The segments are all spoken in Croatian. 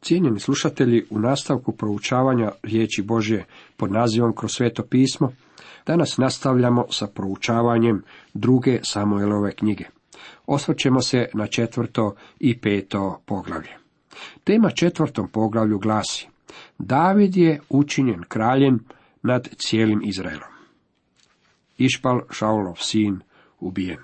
Cijenjeni slušatelji, u nastavku proučavanja riječi Božje pod nazivom kroz sveto pismo, danas nastavljamo sa proučavanjem druge Samuelove knjige. Osvrćemo se na četvrto i peto poglavlje. Tema četvrtom poglavlju glasi David je učinjen kraljem nad cijelim Izraelom. Išpal Šaulov sin ubijen.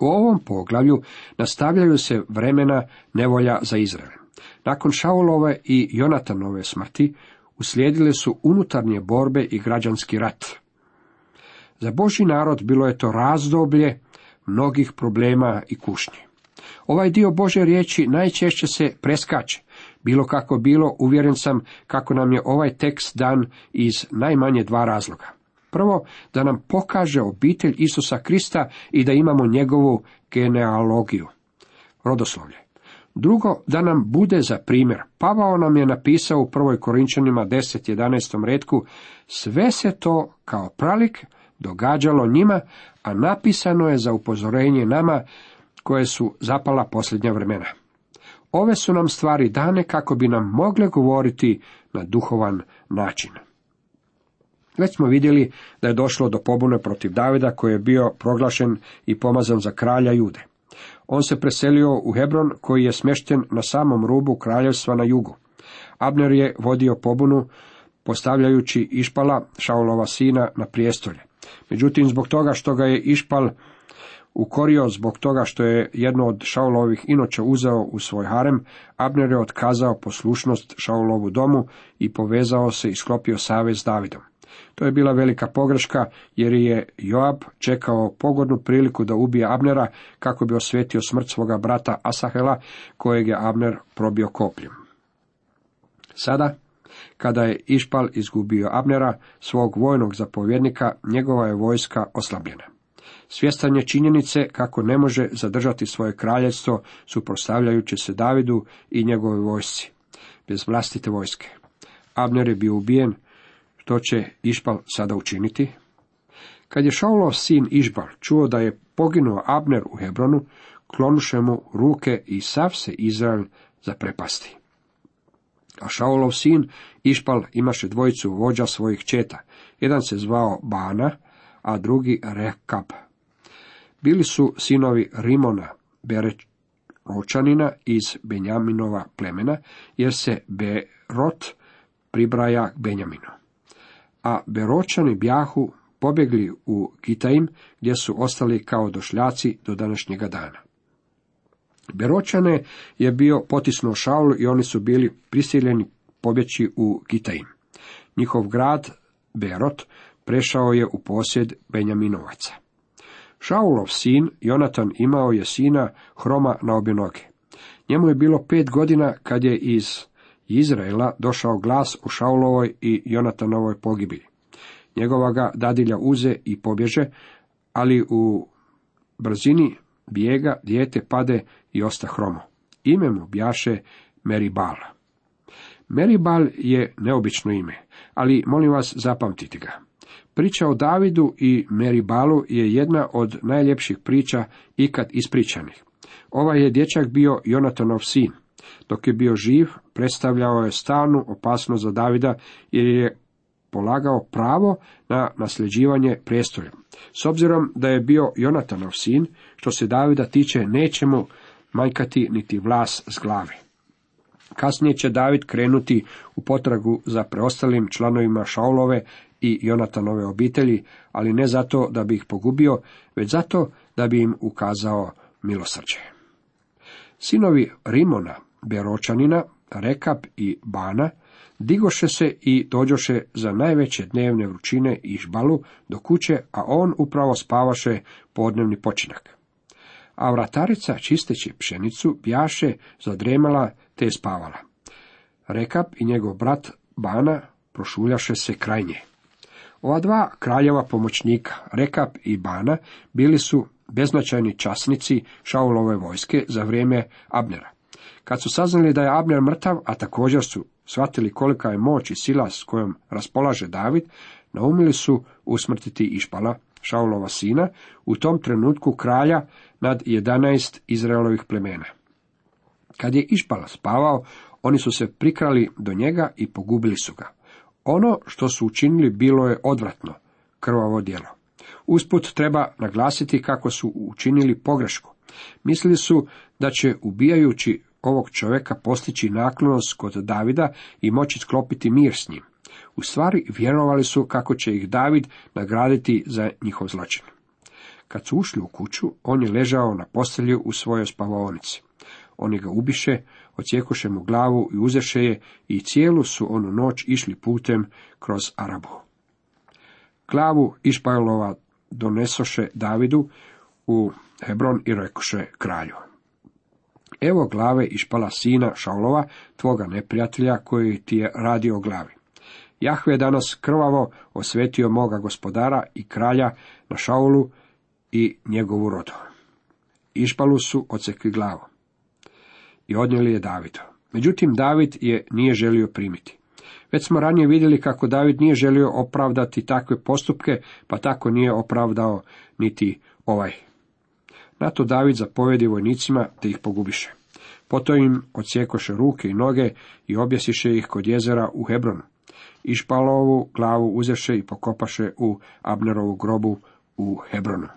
U ovom poglavlju nastavljaju se vremena nevolja za Izrael. Nakon Šaulove i Jonatanove smrti uslijedile su unutarnje borbe i građanski rat. Za Boži narod bilo je to razdoblje mnogih problema i kušnje. Ovaj dio Bože riječi najčešće se preskače. Bilo kako bilo, uvjeren sam kako nam je ovaj tekst dan iz najmanje dva razloga. Prvo, da nam pokaže obitelj Isusa Krista i da imamo njegovu genealogiju, rodoslovlje. Drugo, da nam bude za primjer. Pavao nam je napisao u prvoj Korinčanima 10.11. redku, sve se to kao pralik događalo njima, a napisano je za upozorenje nama koje su zapala posljednja vremena. Ove su nam stvari dane kako bi nam mogle govoriti na duhovan način. Već smo vidjeli da je došlo do pobune protiv Davida koji je bio proglašen i pomazan za kralja Jude. On se preselio u Hebron koji je smješten na samom rubu kraljevstva na jugu. Abner je vodio pobunu postavljajući Išpala, Šaulova sina, na prijestolje. Međutim, zbog toga što ga je Išpal ukorio zbog toga što je jedno od Šaulovih inoća uzeo u svoj harem, Abner je otkazao poslušnost Šaulovu domu i povezao se i sklopio savez s Davidom. To je bila velika pogreška, jer je Joab čekao pogodnu priliku da ubije Abnera kako bi osvetio smrt svoga brata Asahela, kojeg je Abner probio kopljem. Sada, kada je Išpal izgubio Abnera, svog vojnog zapovjednika, njegova je vojska oslabljena. Svjestan je činjenice kako ne može zadržati svoje kraljevstvo suprostavljajući se Davidu i njegovoj vojsci, bez vlastite vojske. Abner je bio ubijen, što će Išbal sada učiniti? Kad je Šaulov sin Išbal čuo da je poginuo Abner u Hebronu, klonuše mu ruke i sav se Izrael zaprepasti. A Šaulov sin Išpal imaše dvojicu vođa svojih četa. Jedan se zvao Bana, a drugi Rekab. Bili su sinovi Rimona, Beročanina iz Benjaminova plemena, jer se Berot pribraja Benjaminu a Beročani bjahu pobjegli u Gitaim, gdje su ostali kao došljaci do današnjega dana. Beročane je bio potisnuo Šaul i oni su bili prisiljeni pobjeći u Gitaim. Njihov grad, Berot, prešao je u posjed Benjaminovaca. Šaulov sin, Jonatan, imao je sina Hroma na obje noge. Njemu je bilo pet godina kad je iz Izraela došao glas u Šaulovoj i Jonatanovoj pogibilji. Njegova ga dadilja uze i pobježe, ali u brzini bijega dijete pade i osta hromo. Ime mu bjaše Meribal. Meribal je neobično ime, ali molim vas zapamtite ga. Priča o Davidu i Meribalu je jedna od najljepših priča ikad ispričanih. Ovaj je dječak bio Jonatanov sin. Dok je bio živ, predstavljao je stalnu opasnost za Davida, jer je polagao pravo na nasljeđivanje prijestolja. S obzirom da je bio Jonatanov sin, što se Davida tiče, neće mu majkati niti vlas s glave. Kasnije će David krenuti u potragu za preostalim članovima Šaulove i Jonatanove obitelji, ali ne zato da bi ih pogubio, već zato da bi im ukazao milosrđe. Sinovi Rimona, Beročanina, Rekap i Bana digoše se i dođoše za najveće dnevne vrućine i žbalu do kuće, a on upravo spavaše podnevni počinak. A vratarica, čisteći pšenicu, bjaše zadremala te spavala. Rekap i njegov brat Bana prošuljaše se kraj nje. Ova dva kraljeva pomoćnika, Rekap i Bana, bili su beznačajni časnici Šaulove vojske za vrijeme Abnera. Kad su saznali da je Abner mrtav, a također su shvatili kolika je moć i sila s kojom raspolaže David, naumili su usmrtiti Išpala, Šaulova sina, u tom trenutku kralja nad jedanaest Izraelovih plemena. Kad je Išpala spavao, oni su se prikrali do njega i pogubili su ga. Ono što su učinili bilo je odvratno, krvavo djelo. Usput treba naglasiti kako su učinili pogrešku. Mislili su da će ubijajući ovog čovjeka postići naklonost kod Davida i moći sklopiti mir s njim. U stvari vjerovali su kako će ih David nagraditi za njihov zločin. Kad su ušli u kuću, on je ležao na postelju u svojoj spavaonici. Oni ga ubiše, ocijekoše mu glavu i uzeše je i cijelu su onu noć išli putem kroz Arabu. Glavu Išpajlova donesoše Davidu u Hebron i rekoše kralju. Evo glave Išpala sina Šaulova, tvoga neprijatelja koji ti je radio glavi. Jahve je danas krvavo osvetio moga gospodara i kralja na Šaulu i njegovu rodu. Išpalu su ocekli glavu i odnijeli je Davidu. Međutim, David je nije želio primiti. Već smo ranije vidjeli kako David nije želio opravdati takve postupke, pa tako nije opravdao niti ovaj. Na to David zapovedi vojnicima da ih pogubiše. Potom im odsjekoše ruke i noge i objesiše ih kod jezera u Hebronu. Išpalovu glavu uzeše i pokopaše u Abnerovu grobu u Hebronu.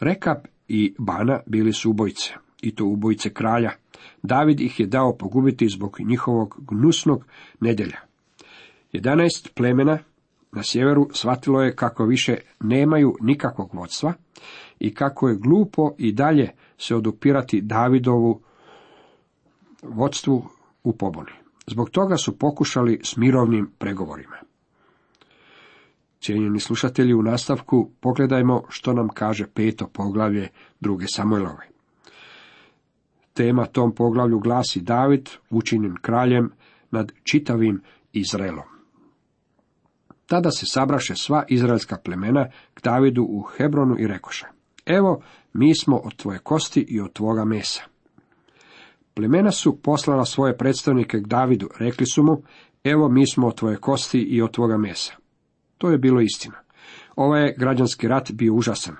Rekap i Bana bili su ubojice, i to ubojice kralja. David ih je dao pogubiti zbog njihovog gnusnog nedjelja. Jedanaest plemena na sjeveru shvatilo je kako više nemaju nikakvog vodstva i kako je glupo i dalje se odupirati Davidovu vodstvu u pobuni. Zbog toga su pokušali s mirovnim pregovorima. Cijenjeni slušatelji, u nastavku pogledajmo što nam kaže peto poglavlje druge Samuelove. Tema tom poglavlju glasi David učinjen kraljem nad čitavim Izraelom. Tada se sabraše sva izraelska plemena k Davidu u Hebronu i rekoše, evo, mi smo od tvoje kosti i od tvoga mesa. Plemena su poslala svoje predstavnike k Davidu, rekli su mu, evo mi smo od tvoje kosti i od tvoga mesa. To je bilo istina. Ovaj građanski rat bio užasan,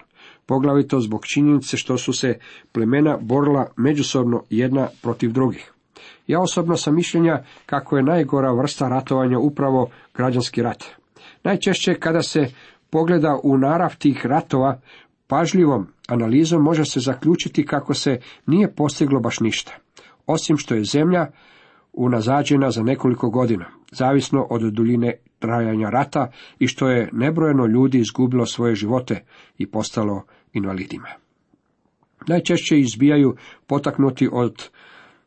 poglavito zbog činjenice što su se plemena borila međusobno jedna protiv drugih. Ja osobno sam mišljenja kako je najgora vrsta ratovanja upravo građanski rat. Najčešće kada se pogleda u narav tih ratova, pažljivom analizom može se zaključiti kako se nije postiglo baš ništa, osim što je zemlja unazađena za nekoliko godina, zavisno od duljine trajanja rata i što je nebrojeno ljudi izgubilo svoje živote i postalo invalidima. Najčešće izbijaju potaknuti od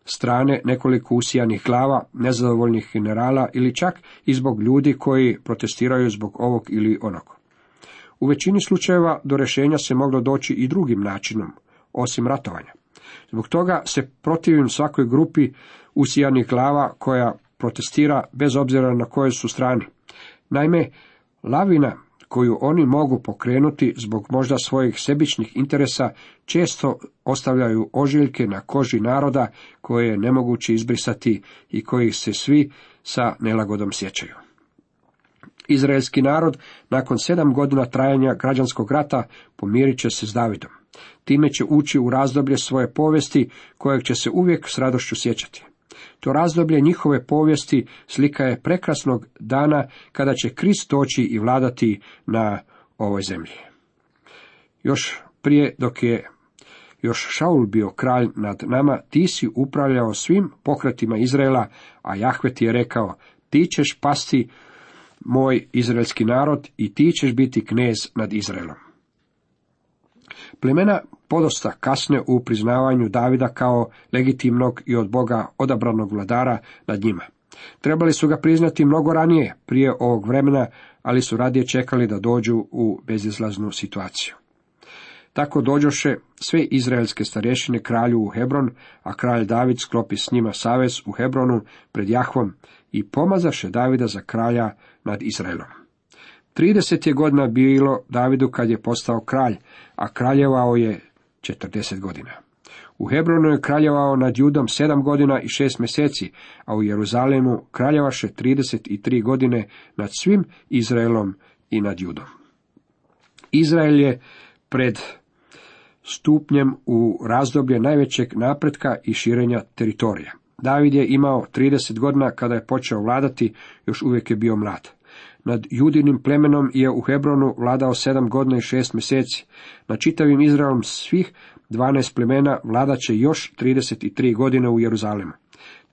strane nekoliko usijanih glava, nezadovoljnih generala ili čak i zbog ljudi koji protestiraju zbog ovog ili onog. U većini slučajeva do rješenja se moglo doći i drugim načinom, osim ratovanja. Zbog toga se protivim svakoj grupi usijanih glava koja protestira bez obzira na kojoj su strani. Naime, lavina koju oni mogu pokrenuti zbog možda svojih sebičnih interesa često ostavljaju ožiljke na koži naroda koje je nemoguće izbrisati i kojih se svi sa nelagodom sjećaju. Izraelski narod nakon sedam godina trajanja građanskog rata pomirit će se s Davidom. Time će ući u razdoblje svoje povijesti kojeg će se uvijek s radošću sjećati. To razdoblje njihove povijesti slika je prekrasnog dana kada će Krist doći i vladati na ovoj zemlji. Još prije dok je još Šaul bio kralj nad nama, ti si upravljao svim pokretima Izraela, a Jahve ti je rekao, ti ćeš pasti moj izraelski narod i ti ćeš biti knez nad Izraelom. Plemena podosta kasne u priznavanju Davida kao legitimnog i od Boga odabranog vladara nad njima. Trebali su ga priznati mnogo ranije, prije ovog vremena, ali su radije čekali da dođu u bezizlaznu situaciju. Tako dođoše sve izraelske starješine kralju u Hebron, a kralj David sklopi s njima savez u Hebronu pred Jahvom i pomazaše Davida za kralja nad Izraelom. Trideset je godina bilo Davidu kad je postao kralj, a kraljevao je četrdeset godina. U Hebronu je kraljevao nad Judom sedam godina i šest mjeseci, a u Jeruzalemu kraljevaše trideset i tri godine nad svim Izraelom i nad Judom. Izrael je pred stupnjem u razdoblje najvećeg napretka i širenja teritorija. David je imao 30 godina kada je počeo vladati, još uvijek je bio mlad. Nad judinim plemenom je u Hebronu vladao sedam godina i šest mjeseci. Na čitavim Izraelom svih 12 plemena vladat će još 33 godine u Jeruzalemu.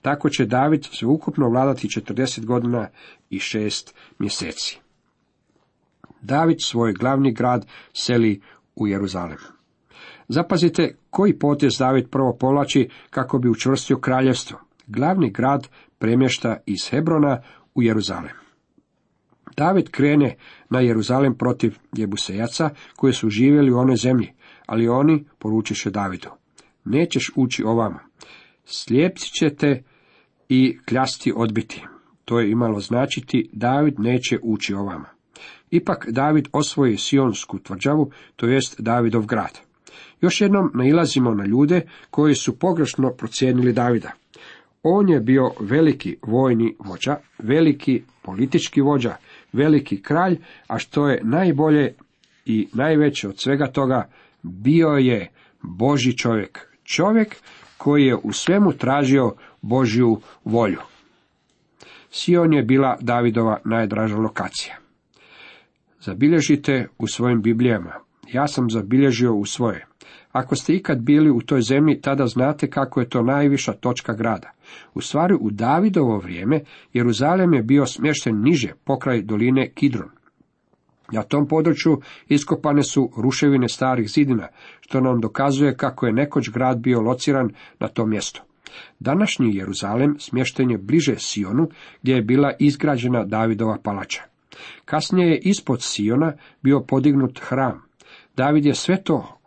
Tako će David sveukupno vladati 40 godina i šest mjeseci. David svoj glavni grad seli u Jeruzalem. Zapazite koji potez David prvo povlači kako bi učvrstio kraljevstvo. Glavni grad premješta iz Hebrona u Jeruzalem. David krene na Jeruzalem protiv Jebusejaca koji su živjeli u onoj zemlji, ali oni poručiše Davidu. Nećeš ući ovamo. Slijepci ćete i kljasti odbiti. To je imalo značiti David neće ući ovama. Ipak David osvoji Sionsku tvrđavu, to jest Davidov grad. Još jednom nailazimo na ljude koji su pogrešno procijenili Davida. On je bio veliki vojni vođa, veliki politički vođa, veliki kralj, a što je najbolje i najveće od svega toga, bio je Boži čovjek. Čovjek koji je u svemu tražio Božju volju. Sion je bila Davidova najdraža lokacija. Zabilježite u svojim Biblijama. Ja sam zabilježio u svoje. Ako ste ikad bili u toj zemlji, tada znate kako je to najviša točka grada. U stvari, u Davidovo vrijeme Jeruzalem je bio smješten niže, pokraj doline Kidron. Na tom području iskopane su ruševine starih zidina, što nam dokazuje kako je nekoć grad bio lociran na tom mjestu. Današnji Jeruzalem smješten je bliže Sionu, gdje je bila izgrađena Davidova palača. Kasnije je ispod Siona bio podignut hram. David je sve to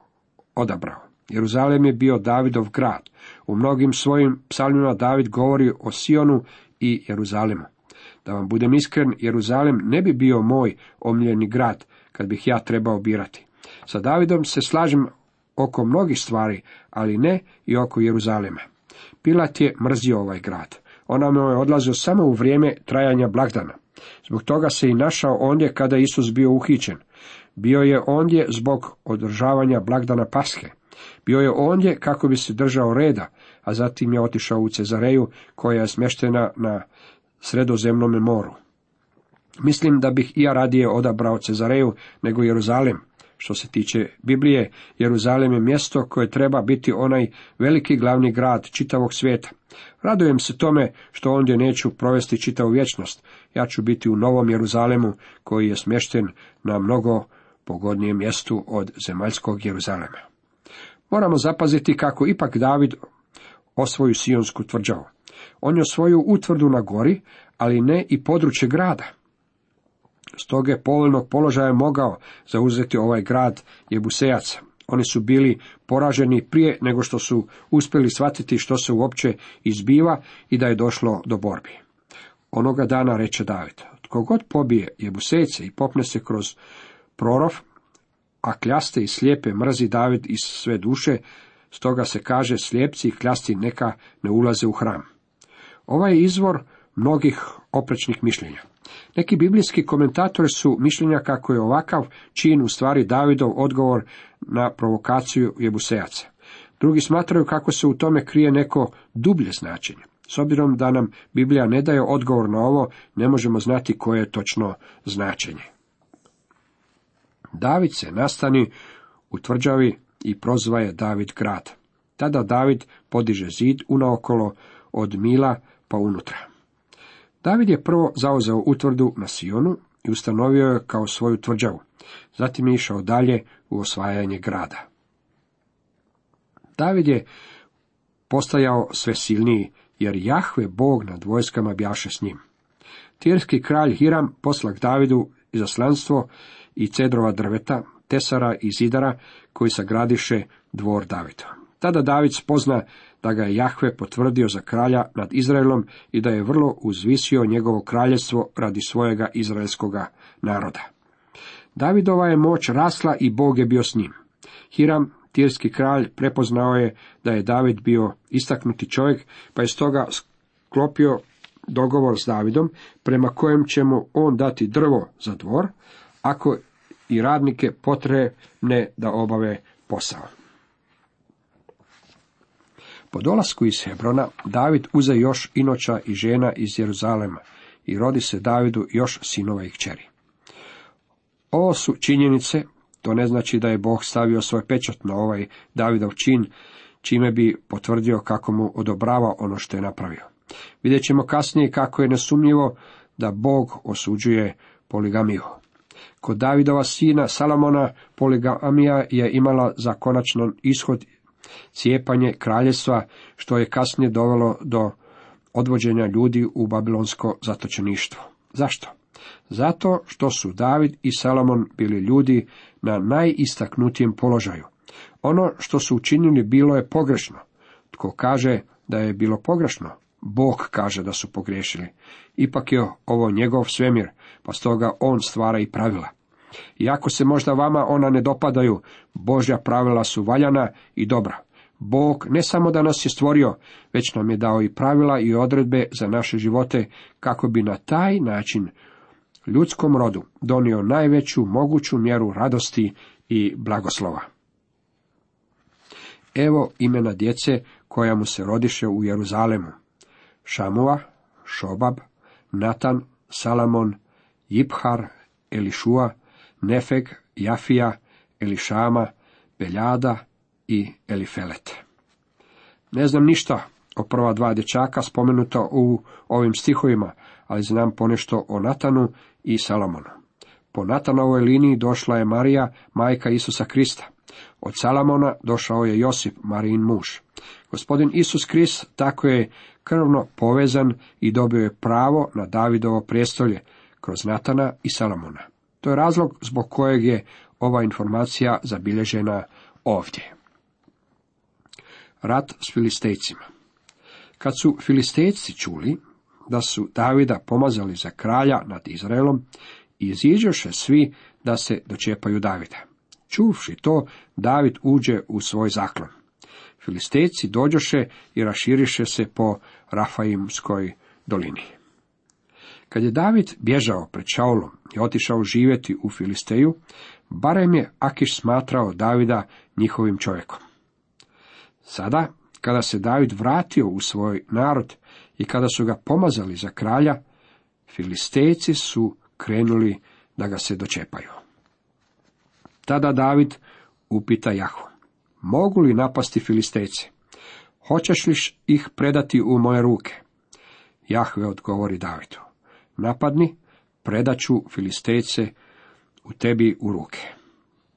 odabrao. Jeruzalem je bio Davidov grad. U mnogim svojim psalmima David govori o Sionu i Jeruzalemu. Da vam budem iskren, Jeruzalem ne bi bio moj omljeni grad, kad bih ja trebao birati. Sa Davidom se slažem oko mnogih stvari, ali ne i oko Jeruzalema. Pilat je mrzio ovaj grad. Ona mu je odlazio samo u vrijeme trajanja blagdana. Zbog toga se i našao ondje kada Isus bio uhićen. Bio je ondje zbog održavanja blagdana Paske. Bio je ondje kako bi se držao reda, a zatim je otišao u Cezareju koja je smještena na sredozemnome moru. Mislim da bih i ja radije odabrao Cezareju nego Jeruzalem. Što se tiče Biblije, Jeruzalem je mjesto koje treba biti onaj veliki glavni grad čitavog svijeta. Radujem se tome što ondje neću provesti čitavu vječnost. Ja ću biti u Novom Jeruzalemu koji je smješten na mnogo pogodnijem mjestu od zemaljskog Jeruzalema. Moramo zapaziti kako ipak David osvoju Sionsku tvrđavu. On je osvojio utvrdu na gori, ali ne i područje grada. Stoga je povoljnog položaja mogao zauzeti ovaj grad Jebusejaca. Oni su bili poraženi prije nego što su uspjeli shvatiti što se uopće izbiva i da je došlo do borbi. Onoga dana reče David, tko god pobije Jebusejce i popne se kroz prorov, a kljaste i slijepe mrzi David iz sve duše, stoga se kaže slijepci i kljasti neka ne ulaze u hram. Ovaj je izvor mnogih oprečnih mišljenja. Neki biblijski komentatori su mišljenja kako je ovakav čin u stvari Davidov odgovor na provokaciju Jebusejaca. Drugi smatraju kako se u tome krije neko dublje značenje. S obzirom da nam Biblija ne daje odgovor na ovo, ne možemo znati koje je točno značenje. David se nastani u tvrđavi i prozva je David grad. Tada David podiže zid unaokolo od Mila pa unutra. David je prvo zauzeo utvrdu na Sionu i ustanovio je kao svoju tvrđavu. Zatim je išao dalje u osvajanje grada. David je postajao sve silniji, jer Jahve Bog nad vojskama bjaše s njim. Tirski kralj Hiram poslak Davidu izaslanstvo i cedrova drveta, tesara i zidara koji sagradiše dvor Davida. Tada David spozna da ga je Jahve potvrdio za kralja nad Izraelom i da je vrlo uzvisio njegovo kraljevstvo radi svojega izraelskoga naroda. Davidova je moć rasla i Bog je bio s njim. Hiram, tirski kralj, prepoznao je da je David bio istaknuti čovjek, pa je stoga sklopio dogovor s Davidom, prema kojem će mu on dati drvo za dvor, ako i radnike potrebne da obave posao. Po dolasku iz Hebrona, David uze još inoća i žena iz Jeruzalema i rodi se Davidu još sinova i kćeri. Ovo su činjenice, to ne znači da je Bog stavio svoj pečat na ovaj Davidov čin, čime bi potvrdio kako mu odobrava ono što je napravio. Vidjet ćemo kasnije kako je nesumnjivo da Bog osuđuje poligamiju. Kod Davidova sina Salamona poligamija je imala za konačan ishod cijepanje kraljevstva, što je kasnije dovelo do odvođenja ljudi u babilonsko zatočeništvo. Zašto? Zato što su David i Salomon bili ljudi na najistaknutijem položaju. Ono što su učinili bilo je pogrešno. Tko kaže da je bilo pogrešno? Bog kaže da su pogriješili. Ipak je ovo njegov svemir, pa stoga on stvara i pravila. Iako se možda vama ona ne dopadaju, Božja pravila su valjana i dobra. Bog ne samo da nas je stvorio, već nam je dao i pravila i odredbe za naše živote, kako bi na taj način ljudskom rodu donio najveću moguću mjeru radosti i blagoslova. Evo imena djece koja mu se rodiše u Jeruzalemu. Šamua, Šobab, Natan, Salamon, Jiphar, Elišua, Nefeg, Jafija, Elišama, Beljada i Elifelet. Ne znam ništa o prva dva dječaka spomenuta u ovim stihovima, ali znam ponešto o Natanu i Salamonu. Po Natanovoj liniji došla je Marija, majka Isusa Krista. Od Salamona došao je Josip, Marijin muž. Gospodin Isus Krist tako je krvno povezan i dobio je pravo na Davidovo prijestolje kroz Natana i Salamona. To je razlog zbog kojeg je ova informacija zabilježena ovdje. Rat s Filistejcima Kad su Filistejci čuli da su Davida pomazali za kralja nad Izraelom, iziđoše svi da se dočepaju Davida. Čuvši to, David uđe u svoj zaklon. Filistejci dođoše i raširiše se po Rafaimskoj dolini. Kad je David bježao pred Šaulom i otišao živjeti u Filisteju, barem je Akiš smatrao Davida njihovim čovjekom. Sada, kada se David vratio u svoj narod i kada su ga pomazali za kralja, Filistejci su krenuli da ga se dočepaju. Tada David upita Jahu, mogu li napasti Filistejce? Hoćeš li ih predati u moje ruke? Jahve odgovori Davidu, napadni, predaću Filistejce u tebi u ruke.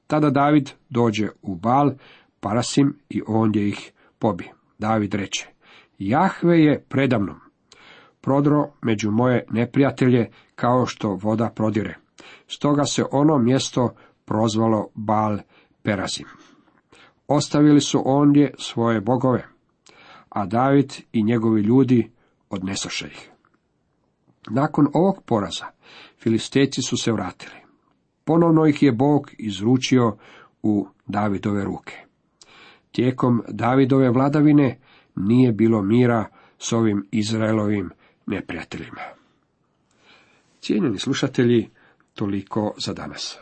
Tada David dođe u Bal, Parasim i ondje ih pobi. David reče, Jahve je predamnom, prodro među moje neprijatelje kao što voda prodire. Stoga se ono mjesto prozvalo Bal Perazim. Ostavili su ondje svoje bogove, a David i njegovi ljudi odnesoše ih. Nakon ovog poraza, filisteci su se vratili. Ponovno ih je Bog izručio u Davidove ruke. Tijekom Davidove vladavine nije bilo mira s ovim Izraelovim neprijateljima. Cijenjeni slušatelji, toliko za danas.